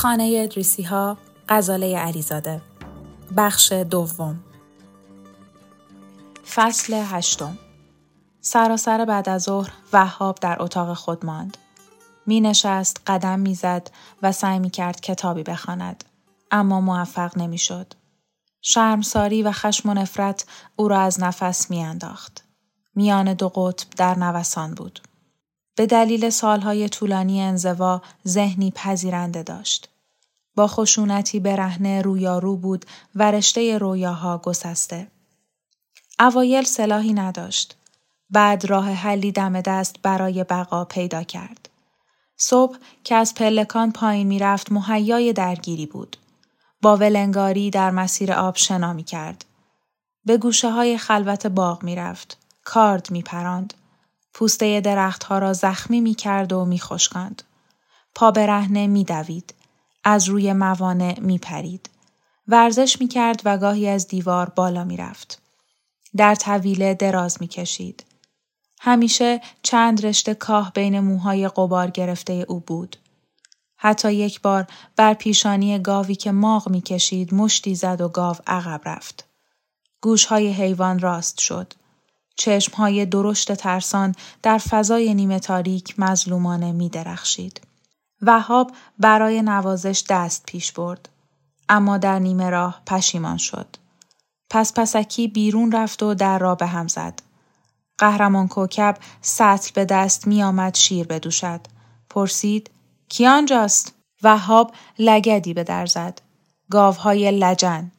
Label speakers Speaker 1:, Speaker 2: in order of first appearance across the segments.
Speaker 1: خانه ادریسی ها غزاله علیزاده بخش دوم فصل هشتم سراسر بعد از ظهر وهاب در اتاق خود ماند می نشست قدم می زد و سعی می کرد کتابی بخواند اما موفق نمی شد. شرمساری و خشم و نفرت او را از نفس می انداخت. میان دو قطب در نوسان بود. به دلیل سالهای طولانی انزوا ذهنی پذیرنده داشت. با خشونتی برهنه رویارو بود و رشته رویاها گسسته. اوایل سلاحی نداشت. بعد راه حلی دم دست برای بقا پیدا کرد. صبح که از پلکان پایین می‌رفت مهیای درگیری بود. با ولنگاری در مسیر آب شنا می کرد. به گوشه های خلوت باغ می رفت. کارد می پراند. پوسته درختها را زخمی می کرد و می خشکاند. پا برهنه می دوید. از روی موانع می پرید. ورزش می کرد و گاهی از دیوار بالا می رفت. در طویله دراز می کشید. همیشه چند رشته کاه بین موهای قبار گرفته او بود. حتی یک بار بر پیشانی گاوی که ماغ می کشید مشتی زد و گاو عقب رفت. گوشهای حیوان راست شد. چشمهای درشت ترسان در فضای نیمه تاریک مظلومانه می درخشید. وهاب برای نوازش دست پیش برد. اما در نیمه راه پشیمان شد. پس پسکی بیرون رفت و در را به هم زد. قهرمان کوکب سطل به دست می آمد شیر بدوشد. پرسید کی آنجاست؟ وهاب لگدی به در زد. گاوهای لجن.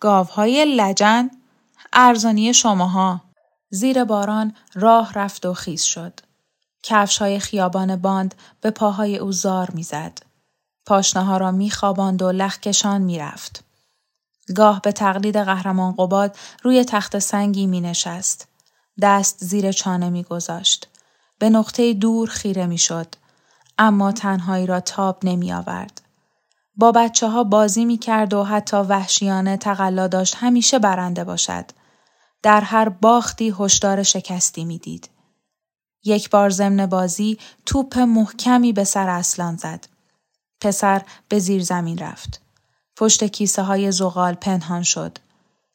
Speaker 1: گاوهای لجن؟ ارزانی شماها. زیر باران راه رفت و خیز شد. کفش های خیابان باند به پاهای او زار می‌زد. پاشنه را میخواباند و لخکشان می‌رفت. گاه به تقلید قهرمان قباد روی تخت سنگی می نشست. دست زیر چانه می گذاشت. به نقطه دور خیره می شد. اما تنهایی را تاب نمی آورد. با بچه ها بازی می کرد و حتی وحشیانه تقلا داشت همیشه برنده باشد. در هر باختی هشدار شکستی می‌دید. یک بار ضمن بازی توپ محکمی به سر اصلان زد. پسر به زیر زمین رفت. پشت کیسه های زغال پنهان شد.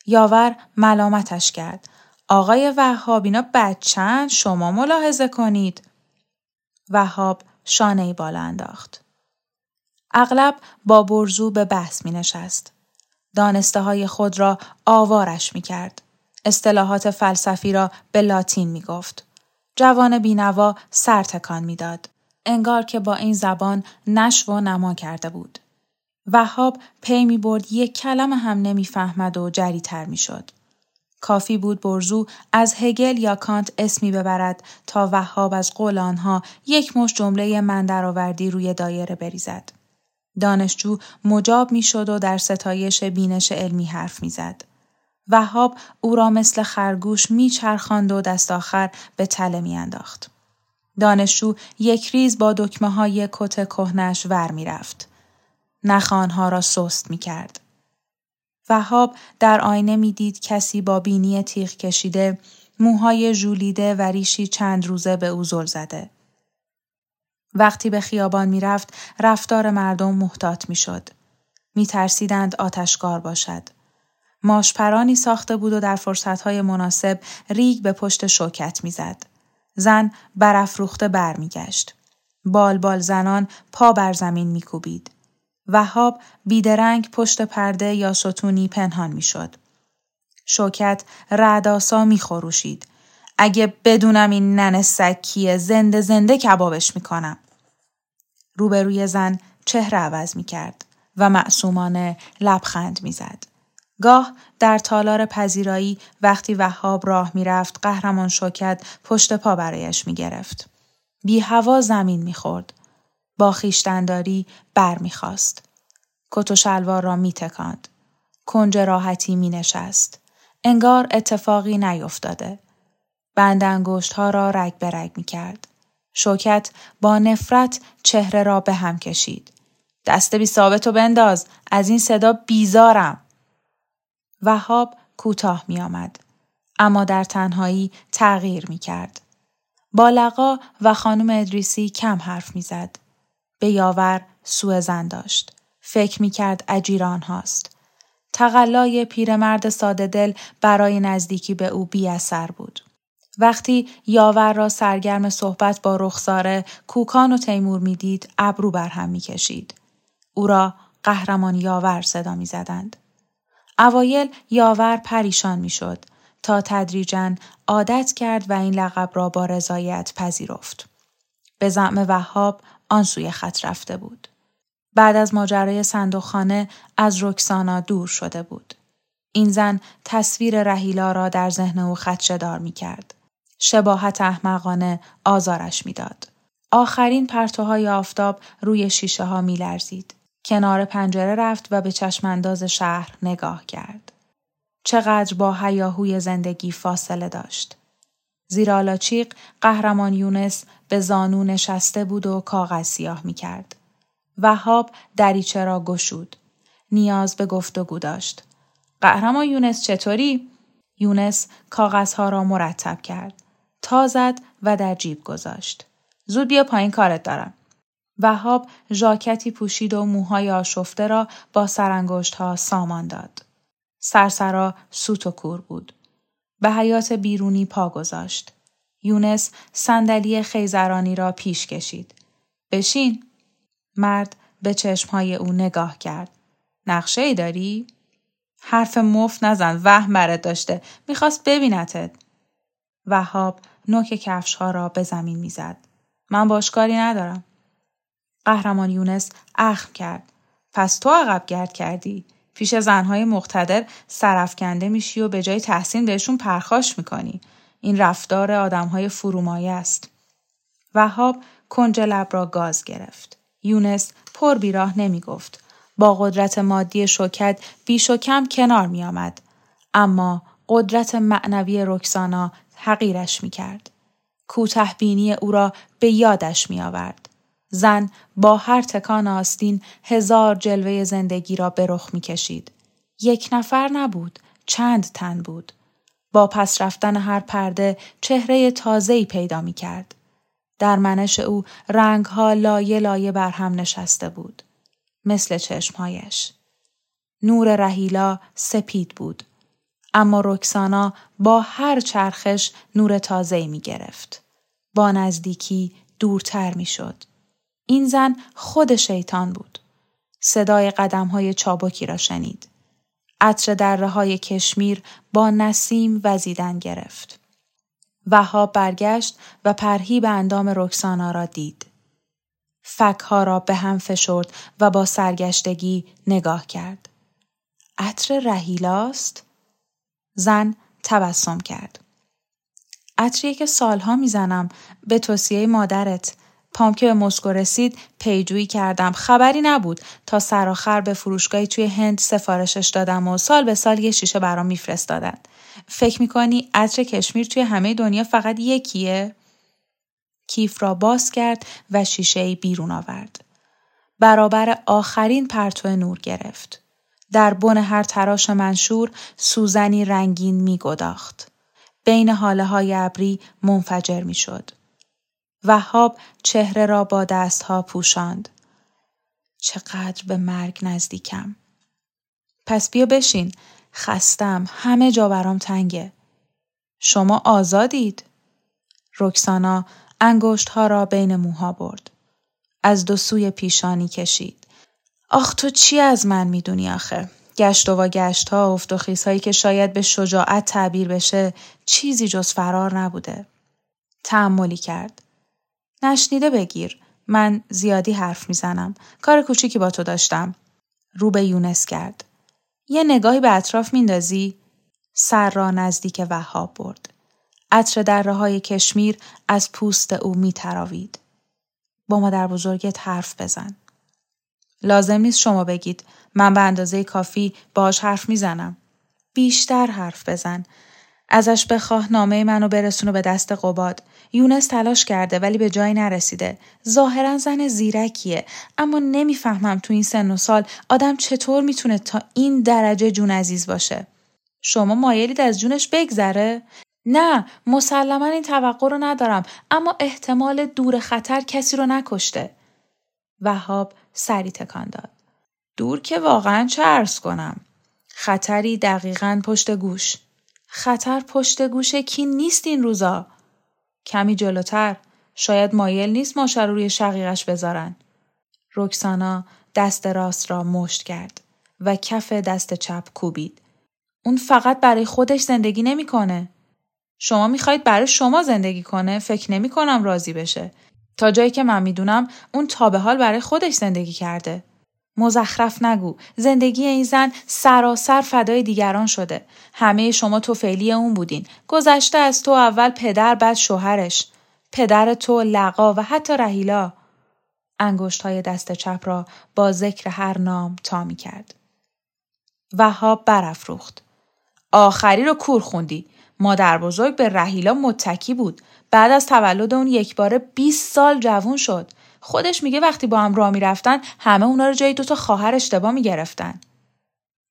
Speaker 1: یاور ملامتش کرد. آقای وهاب اینا بچن شما ملاحظه کنید. وهاب شانه بالا انداخت. اغلب با برزو به بحث می نشست. دانسته های خود را آوارش می کرد. اصطلاحات فلسفی را به لاتین می گفت. جوان بینوا سر تکان می‌داد. انگار که با این زبان نشو و نما کرده بود. وهاب پی می برد یک کلم هم نمی‌فهمد و جریتر می شد. کافی بود برزو از هگل یا کانت اسمی ببرد تا وهاب از قول آنها یک مش جمله من درآوردی روی دایره بریزد. دانشجو مجاب می شد و در ستایش بینش علمی حرف می زد. وهاب او را مثل خرگوش میچرخاند و دست آخر به تله میانداخت. دانشجو یک ریز با دکمه های کت کهنش ور می‌رفت. نخانها را سست می کرد. وهاب در آینه می‌دید کسی با بینی تیغ کشیده، موهای ژولیده و ریشی چند روزه به او زل زده. وقتی به خیابان می‌رفت رفتار مردم محتاط می‌شد. می ترسیدند آتشکار باشد. ماشپرانی ساخته بود و در فرصتهای مناسب ریگ به پشت شوکت می‌زد. زن برافروخته برمیگشت. بال بال زنان پا بر زمین میکوبید. وهاب بیدرنگ پشت پرده یا ستونی پنهان می‌شد. شوکت رعداسا میخروشید. اگه بدونم این نن سکیه زنده زنده کبابش می‌کنم. روبروی زن چهره عوض می‌کرد و معصومانه لبخند می‌زد. گاه در تالار پذیرایی وقتی وهاب راه می‌رفت قهرمان شوکت پشت پا برایش می‌گرفت. بی هوا زمین می‌خورد. با خیشتنداری بر می‌خواست. کت و شلوار را میتکاند. کنج راحتی می نشست. انگار اتفاقی نیفتاده. بند انگشت ها را رگ به رگ می کرد. شوکت با نفرت چهره را به هم کشید. دست بی ثابت و بنداز. از این صدا بیزارم. وهاب کوتاه می آمد. اما در تنهایی تغییر می کرد. با لقا و خانم ادریسی کم حرف می زد. به یاور سوء زن داشت. فکر می کرد اجیران هاست. تقلای پیرمرد ساده دل برای نزدیکی به او بی اثر بود. وقتی یاور را سرگرم صحبت با رخساره کوکان و تیمور می‌دید ابرو بر هم می‌کشید او را قهرمان یاور صدا می‌زدند اوایل یاور پریشان می‌شد تا تدریجا عادت کرد و این لقب را با رضایت پذیرفت به زعم وهاب آن سوی خط رفته بود بعد از ماجرای صندوقخانه از رکسانا دور شده بود این زن تصویر رهیلا را در ذهن او خدشدار می کرد. شباهت احمقانه آزارش می‌داد. آخرین پرتوهای آفتاب روی شیشه ها می لرزید. کنار پنجره رفت و به چشمانداز شهر نگاه کرد. چقدر با هیاهوی زندگی فاصله داشت. زیرالاچیق قهرمان یونس به زانو نشسته بود و کاغذ سیاه می کرد. وهاب دریچه را گشود. نیاز به گفتگو داشت. قهرمان یونس چطوری؟ یونس کاغذها را مرتب کرد. تا زد و در جیب گذاشت. زود بیا پایین کارت دارم. وهاب ژاکتی پوشید و موهای آشفته را با سرانگشت ها سامان داد. سرسرا سوت و کور بود. به حیات بیرونی پا گذاشت. یونس صندلی خیزرانی را پیش کشید. بشین. مرد به چشمهای او نگاه کرد. نقشه ای داری؟ حرف مفت نزن وهم برت داشته. می‌خواست ببینتت. وهاب نوک کفش ها را به زمین می‌زد. من باشکاری ندارم. قهرمان یونس اخم کرد. پس تو عقب گرد کردی. پیش زنهای مقتدر سرفکنده میشی و به جای تحسین بهشون پرخاش می‌کنی. این رفتار آدمهای فرومایه است. وهاب کنج لب را گاز گرفت. یونس پر بیراه نمی گفت. با قدرت مادی شوکت بیش و کم کنار می آمد. اما قدرت معنوی رکسانا حقیرش می کرد. کوته بینی او را به یادش می آورد. زن با هر تکان آستین هزار جلوه زندگی را به رخ می کشید. یک نفر نبود، چند تن بود. با پس رفتن هر پرده چهره تازه‌ای پیدا می کرد. در منش او رنگها لایه لایه بر هم نشسته بود. مثل چشمهایش. نور رهیلا سپید بود. اما رکسانا با هر چرخش نور تازه می گرفت. با نزدیکی دورتر می شد. این زن خود شیطان بود. صدای قدم های چابکی را شنید. عطر دره های کشمیر با نسیم وزیدن گرفت. وهاب برگشت و پرهی به اندام رکسانا را دید. فکها را به هم فشرد و با سرگشتگی نگاه کرد. عطر رهیلاست؟ زن تبسم کرد. عطریه که سالها می‌زنم به توصیه مادرت. پام که به مسکو رسید پیجویی کردم. خبری نبود. تا سرآخر به فروشگاهی توی هند سفارشش دادم و سال به سال یه شیشه برام میفرستادن. فکر می‌کنی عطر کشمیر توی همه دنیا فقط یکیه؟ کیف را باز کرد و شیشه بیرون آورد. برابر آخرین پرتو نور گرفت. در بن هر تراش منشور سوزنی رنگین میگداخت. بین حاله های ابری منفجر می‌شد. وهاب چهره را با دستها پوشاند. چقدر به مرگ نزدیکم. پس بیا بشین. خستم. همه جا برام تنگه. شما آزادید؟ رکسانا انگشت ها را بین موها برد. از دو سوی پیشانی کشید. آخ تو چی از من می‌دونی آخه؟ گشت و گشت ها افت و هایی که شاید به شجاعت تعبیر بشه چیزی جز فرار نبوده. تعملی کرد. نشنیده بگیر. من زیادی حرف می‌زنم. کار کوچیکی با تو داشتم. رو به یونس کرد. یه نگاهی به اطراف میندازی؟ سر را نزدیک وهاب برد. عطر دره های کشمیر از پوست او میتراوید. با مادر بزرگت حرف بزن. لازم نیست شما بگید. من به اندازه کافی باش حرف می‌زنم. بیشتر حرف بزن. ازش بخواه نامه منو برسونو به دست قباد. یونس تلاش کرده ولی به جایی نرسیده. ظاهرا زن زیرکیه اما نمی‌فهمم تو این سن و سال آدم چطور می‌تونه تا این درجه جون عزیز باشه. شما مایلید از جونش بگذره؟ نه مسلما این توقع رو ندارم اما احتمال دور خطر کسی رو نکشته. وهاب سری تکان داد. دور که واقعا چه ارز کنم؟ خطری دقیقا پشت گوش. خطر پشت گوش کی نیست این روزا؟ کمی جلوتر شاید مایل نیست ماشه رو روی شقیقش بذارن. رکسانا دست راست را مشت کرد و کف دست چپ کوبید. اون فقط برای خودش زندگی نمی‌کنه. شما می‌خواید برای شما زندگی کنه فکر نمی کنم راضی بشه. تا جایی که من می‌دونم اون تا به حال برای خودش زندگی کرده. مزخرف نگو زندگی این زن سراسر فدای دیگران شده همه شما توفیلی اون بودین گذشته از تو اول پدر بعد شوهرش پدر تو لقا و حتی رهیلا انگشت های دست چپ را با ذکر هر نام تا می کرد. وهاب برافروخت. آخری رو کور خوندی. مادر بزرگ به رهیلا متکی بود. بعد از تولد اون یک باره 20 سال جوون شد. خودش میگه وقتی با هم راه می‌رفتن همه اونا رو جای دوتا خواهر اشتباه می‌گرفتن.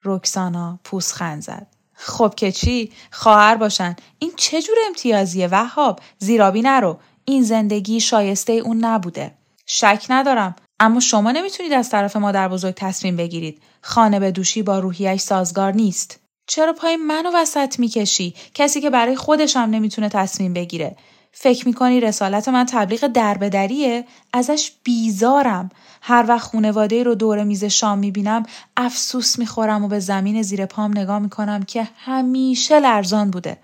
Speaker 1: رکسانا پوسخند زد. خب که چی؟ خواهر باشن. این چه جور امتیازیه وهاب؟ زیرابی نرو. این زندگی شایسته اون نبوده. شک ندارم. اما شما نمی‌تونید از طرف مادر بزرگ تصمیم بگیرید. خانه به دوشی با روحیش سازگار نیست. چرا پای منو وسط می‌کشی؟ کسی که برای خودش هم نمی‌تونه تصمیم بگیره. فکر می‌کنی رسالت من تبلیغ دربدریه؟ ازش بیزارم. هر وقت خونواده رو دور میز شام می‌بینم افسوس می‌خورم و به زمین زیر پام نگاه می‌کنم که همیشه لرزان بوده.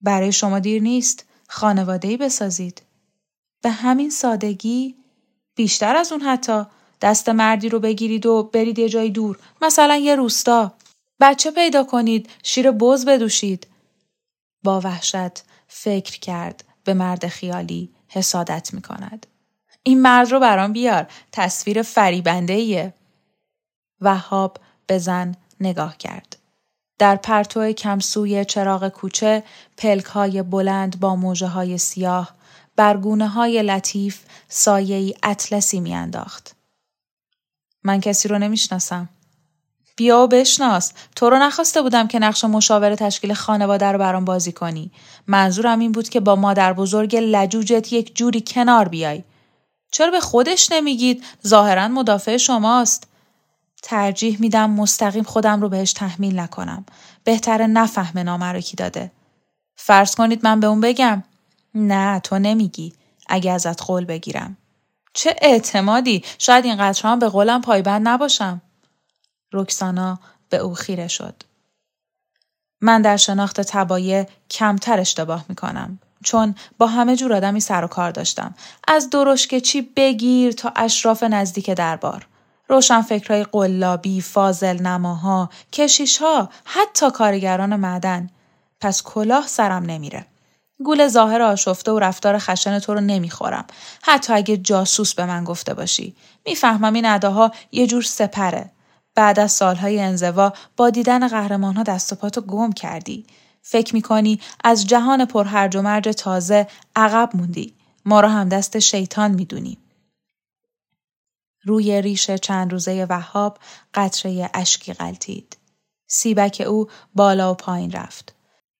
Speaker 1: برای شما دیر نیست. خانواده بسازید. به همین سادگی بیشتر از اون حتی دست مردی رو بگیرید و برید یه جای دور مثلا یه روستا بچه پیدا کنید شیر بز بدوشید با وحشت فکر کرد به مرد خیالی حسادت می کند. این مرد رو برام بیار تصویر فریبنده ایه. وهاب به زن نگاه کرد. در پرتو کمسوی چراغ کوچه پلک های بلند با موجه های سیاه برگونه های لطیف سایه اطلسی میانداخت. من کسی رو نمی‌شناسم. بیا و بشناس. تو رو نخواسته بودم که نقش مشاور تشکیل خانواده رو برام بازی کنی. منظورم این بود که با مادر بزرگ لجوجت یک جوری کنار بیای. چرا به خودش نمیگید؟ ظاهرا مدافع شماست. ترجیح میدم مستقیم خودم رو بهش تحمیل نکنم. بهتره نفهم نامه رو کی داده. فرض کنید من به اون بگم. نه تو نمیگی. اگه ازت قول بگیرم. چه اعتمادی؟ شاید این هم به قولم پایبند نباشم. رکسانا به او خیره شد. من در شناخت تبایه کمتر اشتباه می کنم. چون با همه جور آدمی سر و کار داشتم. از درشک چی بگیر تا اشراف نزدیک دربار. روشن فکرهای قلابی، فازل نماها، کشیشها، حتی کارگران معدن. پس کلاه سرم نمیره. گول ظاهر آشفته و رفتار خشن تو رو نمی‌خورم. حتی اگه جاسوس به من گفته باشی. می‌فهمم این اداها یه جور سپره. بعد از سالهای انزوا با دیدن قهرمان ها دست و پاتو گم کردی. فکر می‌کنی از جهان پرهرج و مرج تازه عقب موندی. ما را هم دست شیطان می‌دونی. روی ریش چند روزه وهاب قطره اشکی غلطید. سیبک او بالا و پایین رفت.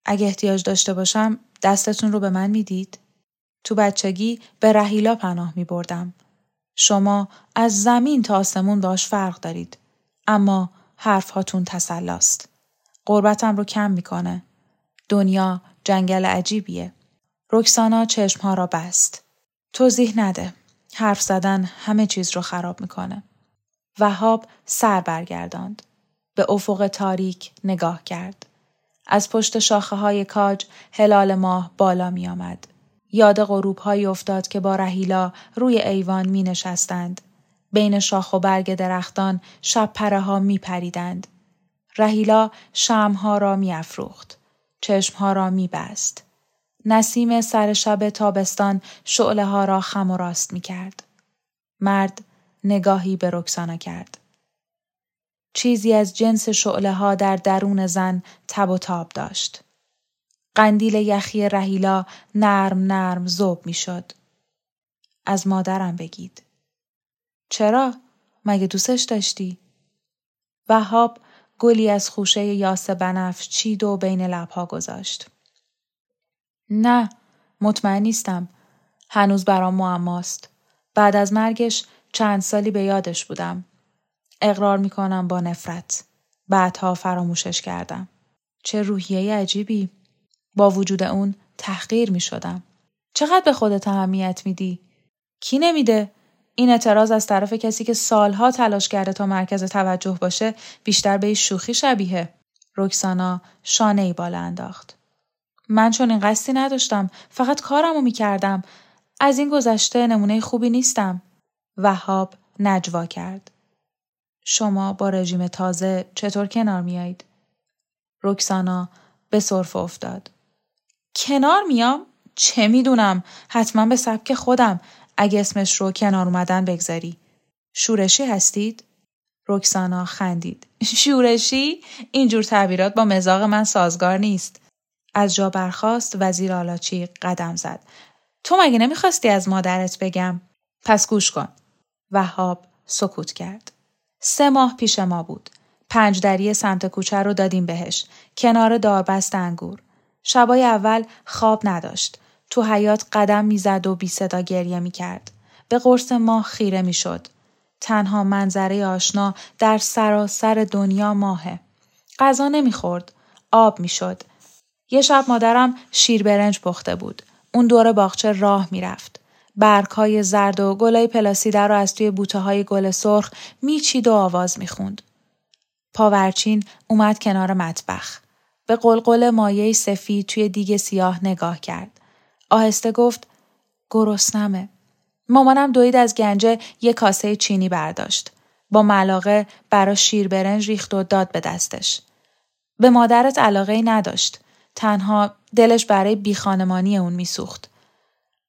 Speaker 1: اگه احتیاج داشته باشم دستتون رو به من می‌دید؟ تو بچگی به رهیلا پناه می بردم. شما از زمین تا آسمون باش فرق دارید. اما حرف هاتون تسلاست. قربتم رو کم می‌کنه. دنیا جنگل عجیبیه. رکسانا چشمها را بست. توضیح نده. حرف زدن همه چیز رو خراب می‌کنه. وهاب سر برگرداند. به افق تاریک نگاه کرد. از پشت شاخه های کاج هلال ماه بالا می آمد. یاد غروب های افتاد که با رهیلا روی ایوان می نشستند. بین شاخ و برگ درختان شب پره ها می پریدند. رهیلا شمها را می افروخت. چشمها را می بست. نسیم سر شب تابستان شعله ها را خم و راست می کرد. مرد نگاهی به رکسانا کرد. چیزی از جنس شعله ها در درون زن تب و تاب داشت. قندیل یخی رهیلا نرم نرم زوب می شد. از مادرم بگید. چرا؟ مگه دوستش داشتی؟ وهاب گلی از خوشه یاس بنفش چید و بین لبها گذاشت. نه مطمئن نیستم. هنوز برام معماست. بعد از مرگش چند سالی به یادش بودم. اقرار می‌کنم با نفرت. بعدها فراموشش کردم. چه روحیه عجیبی. با وجود اون تحقیر می شدم. چقدر به خودت اهمیت میدی؟ کی نمیده؟ این اعتراض از طرف کسی که سالها تلاش کرده تا مرکز توجه باشه بیشتر به شوخی شبیه. رکسانا شانه ای بالا انداخت. من چون این قصدی نداشتم. فقط کارمو می کردم. از این گذشته نمونه خوبی نیستم. وهاب نجوا کرد. شما با رژیم تازه چطور کنار میایید؟ رکسانا به صرف افتاد. کنار میام؟ چه می‌دونم؟ حتما به سبک خودم اگه اسمش رو کنار اومدن بگذاری. شورشی هستید؟ رکسانا خندید. شورشی؟ اینجور تعبیرات با مزاق من سازگار نیست. از جا برخاست وزیر آلاچی قدم زد. تو مگه نمی‌خواستی از مادرت بگم؟ پس گوش کن. وهاب سکوت کرد. سه ماه پیش ما بود. پنج دری سمت کوچه رو دادیم بهش. کنار داربست انگور. شبای اول خواب نداشت. تو حیات قدم می‌زد و بی صدا گریه می کرد. به قرص ماه خیره می شد. تنها منظره آشنا در سراسر دنیا ماهه. غذا نمی‌خورد. آب می‌شد. یه شب مادرم شیر برنج پخته بود. اون دور باغچه راه می‌رفت. برگهای زرد و گلای پلاسیده رو از توی بوته های گل سرخ میچید و آواز می‌خوند. پاورچین اومد کنار مطبخ. به قلقل مایه سفید توی دیگ سیاه نگاه کرد. آهسته گفت گرسنمه. مامانم دوید از گنجه یه کاسه چینی برداشت. با ملاقه برا شیر برنج ریخت و داد به دستش. به مادرت علاقه نداشت. تنها دلش برای بیخانمانی اون میسوخت.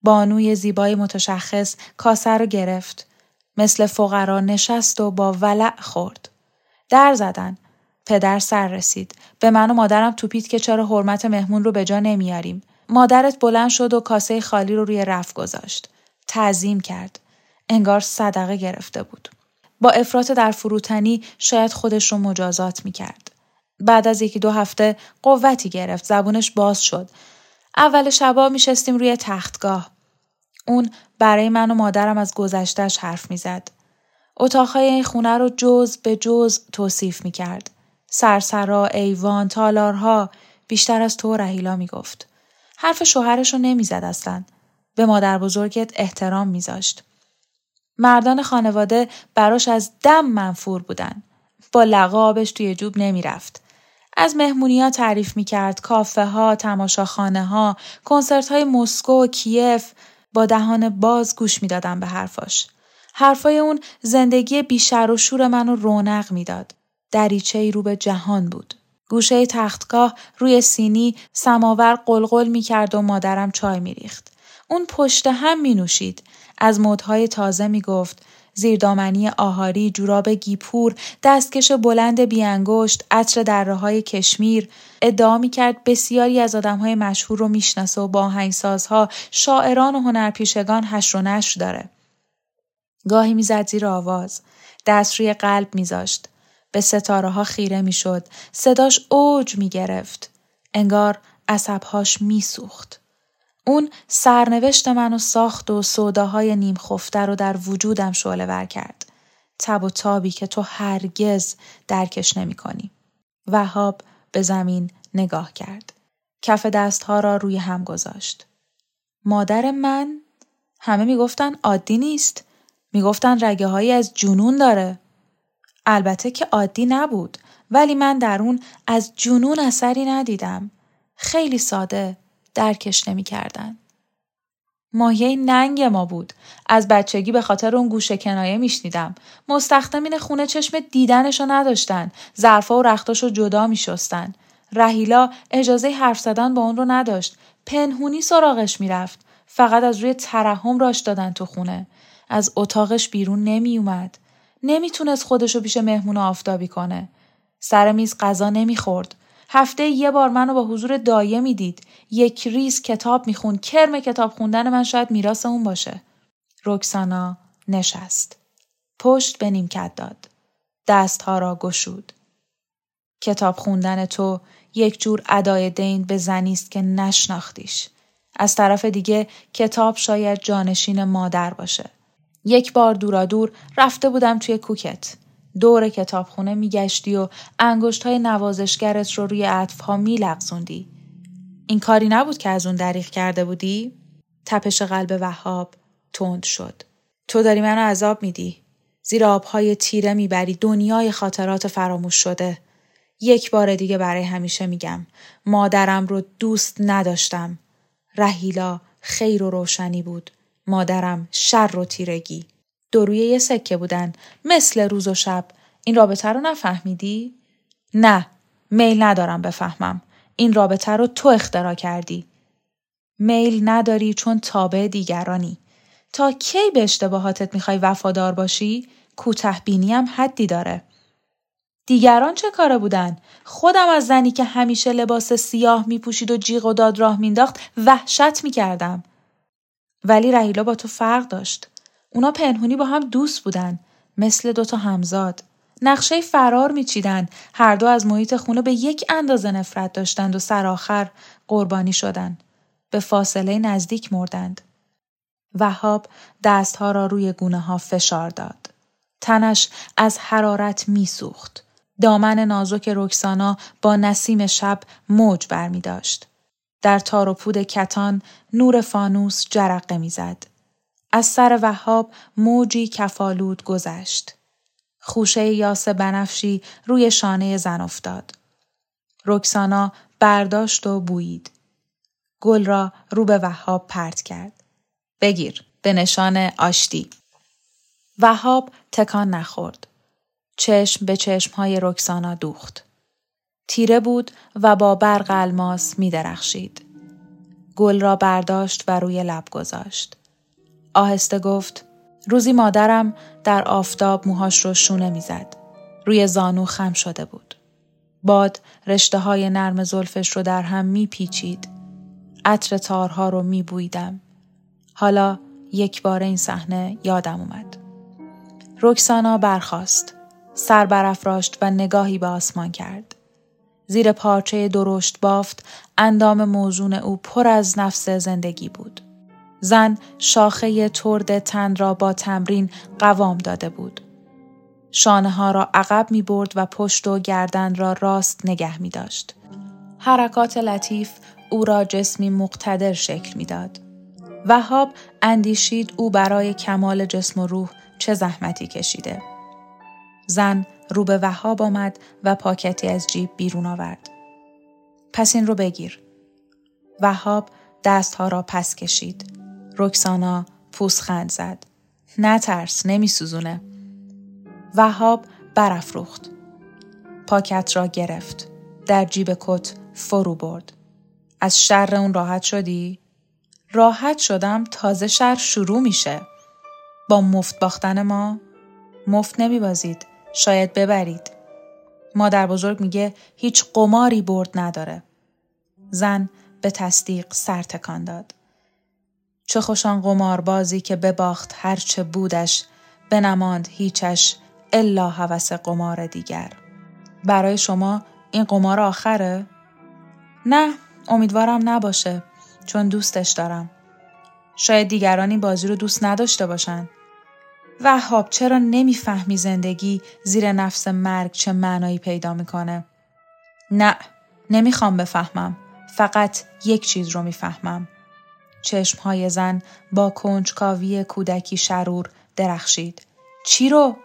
Speaker 1: بانوی زیبای متشخص کاسه رو گرفت. مثل فقرا نشست و با ولع خورد. در زدن. پدر سر رسید. به من و مادرم توپید که چرا حرمت مهمون رو به جا نمیاریم. مادرت بلند شد و کاسه خالی رو روی رف گذاشت. تعظیم کرد. انگار صدقه گرفته بود. با افراط در فروتنی شاید خودش رو مجازات می کرد. بعد از یکی دو هفته قوتی گرفت. زبونش باز شد. اول شبا می شستیم روی تختگاه. اون برای من و مادرم از گذشتش حرف می‌زد. اتاقهای این خونه رو جز به جز توصیف می کرد. سرسرا، ایوان، تالارها بیشتر از تو رهیلا می گفت. حرف شوهرش رو نمی زد اصلا. به مادر بزرگت احترام میذاشت. مردان خانواده براش از دم منفور بودن. با لقابش توی جوب نمی‌رفت. از مهمونی ها تعریف می کرد، کافه ها، تماشاخانه ها، کنسرت های مسکو و کیف با دهان باز گوش می‌دادم به حرفاش. حرفای اون زندگی بیشر و شور منو رونق می‌داد. دریچه ای رو به جهان بود. گوشه تختگاه روی سینی سماور قلقل می کرد و مادرم چای می ریخت. اون پشت هم می نوشید. از مدهای تازه می گفت. زیردامنی آهاری، جوراب گیپور، دستکش بلند بیانگشت، عطر دره های کشمیر، ادعا می کرد بسیاری از آدم های مشهور رو می‌شناسه و با آهنگسازها، شاعران و هنرپیشگان هش و نشر داره. گاهی می‌زد زیر آواز، دست روی قلب میذاشت. به ستاره ها خیره می‌شد. صداش اوج می گرفت. انگار عصبهاش میسوخت. اون سرنوشت منو ساخت و سوداهای نیم خفته رو در وجودم شعله ور کرد. تب و تابی که تو هرگز درکش نمی کنی. وهاب به زمین نگاه کرد. کف دستها را روی هم گذاشت. مادر من همه می‌گفتن عادی نیست. می‌گفتن رگه هایی از جنون داره. البته که عادی نبود ولی من در اون از جنون اثری ندیدم. خیلی ساده درکش نمی کردن. ماهیه ننگ ما بود. از بچگی به خاطر اون گوشه کنایه میشنیدم. مستخدمین خونه چشم دیدنشو نداشتن. ظرفا و رختاشو جدا میشستن. رهیلا اجازه حرف زدن با اون رو نداشت. پنهونی سراغش می‌رفت. فقط از روی ترحم راش دادن تو خونه. از اتاقش بیرون نمیومد. نمی‌تونست خودشو پیش مهمون آفتابی کنه. سر میز غذا نمی‌خورد. هفته یه بار منو با حضور دایه می‌دید. یک ریز کتاب می‌خوند. کرم کتاب خوندن من شاید میراث اون باشه. رکسانا نشست. پشت به نیمکت داد. دستها را گشود. کتاب خوندن تو یک جور ادای دین به زنیست که نشناختیش. از طرف دیگه کتاب شاید جانشین مادر باشه. یک بار دورا دور رفته بودم توی کوکت. دور کتابخونه میگشتی و انگشت های نوازشگرت رو روی عطفها میلغزوندی. این کاری نبود که از اون دریغ کرده بودی؟ تپش قلب وهاب تند شد. تو داری منو عذاب میدی. زیر آبهای تیره می‌بری دنیای خاطرات فراموش شده. یک بار دیگه برای همیشه میگم. مادرم رو دوست نداشتم. رهیلا خیر و روشنی بود. مادرم شر و تیرگی. دو یه سکه بودن. مثل روز و شب. این رابطه رو نفهمیدی؟ نه میل ندارم بفهمم. این رابطه رو تو اختراع کردی. میل نداری چون تابع دیگرانی. تا کی به اشتباهاتت می‌خوای وفادار باشی؟ کوته هم حدی داره. دیگران چه کاره بودن؟ خودم از زنی که همیشه لباس سیاه میپوشید و جیغ و داد راه مینداخت وحشت می‌کردم. ولی رهیلا با تو فرق داشت اونا پنهونی با هم دوست بودن مثل دوتا همزاد. نقشه فرار میچیدن هر دو از محیط خونه به یک اندازه نفرت داشتند و سرآخر قربانی شدن. به فاصله نزدیک مردند. وهاب دستها را روی گونه ها فشار داد. تنش از حرارت میسوخت. دامن نازک رکسانا با نسیم شب موج برمی داشت. در تار و پود کتان نور فانوس جرقه می‌زد. از سر وهاب موجی کفالود گذشت. خوشه یاس بنفشی روی شانه زن افتاد. رکسانا برداشت و بویید. گل را رو به وهاب پرت کرد. بگیر به نشان آشتی. وهاب تکان نخورد. چشم به چشمهای رکسانا دوخت. تیره بود و با برق الماس می درخشید. گل را برداشت و روی لب گذاشت. آهسته گفت روزی مادرم در آفتاب موهاش رو شونه می‌زد. روی زانو خم شده بود. باد رشته های نرم زلفش رو در هم میپیچید. عطر تارها رو میبویدم. حالا یک بار این صحنه یادم اومد. رکسانا برخاست. سر برافراشت و نگاهی به آسمان کرد. زیر پارچه درشت بافت اندام موزون او پر از نفس زندگی بود. زن شاخه ترد تن را با تمرین قوام داده بود. شانه ها را عقب می برد و پشت و گردن را راست نگه می داشت. حرکات لطیف او را جسمی مقتدر شکل می‌داد. وهاب اندیشید او برای کمال جسم و روح چه زحمتی کشیده. زن رو به وهاب آمد و پاکتی از جیب بیرون آورد. پس این رو بگیر. وهاب دستها را پس کشید. رکسانا پوسخند زد. نترس نمی سوزونه. وهاب برافروخت. پاکت را گرفت. در جیب کت فرو برد. از شر اون راحت شدی؟ راحت شدم تازه شر شروع میشه. با مفت باختن ما؟ مفت نمی بازید. شاید ببرید. مادر بزرگ میگه هیچ قماری برد نداره. زن به تصدیق سر تکان داد. چه خوشان قماربازی که بباخت هرچه بودش بنماند هیچش الا هوس قمار دیگر برای شما این قمار آخره؟ نه امیدوارم نباشه چون دوستش دارم شاید دیگران این بازی رو دوست نداشته باشن وهاب چرا نمی‌فهمی زندگی زیر نفس مرگ چه معنایی پیدا می‌کنه؟ نه نمی‌خوام بفهمم. فقط یک چیز رو می‌فهمم. چشمهای زن با کنجکاوی کودکی شرور درخشید. چی رو؟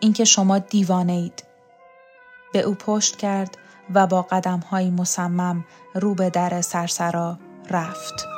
Speaker 1: اینکه شما دیوانه اید. به او پشت کرد و با قدمهایی مصمم رو به در سرسرا رفت.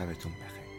Speaker 2: شبتون بخیر.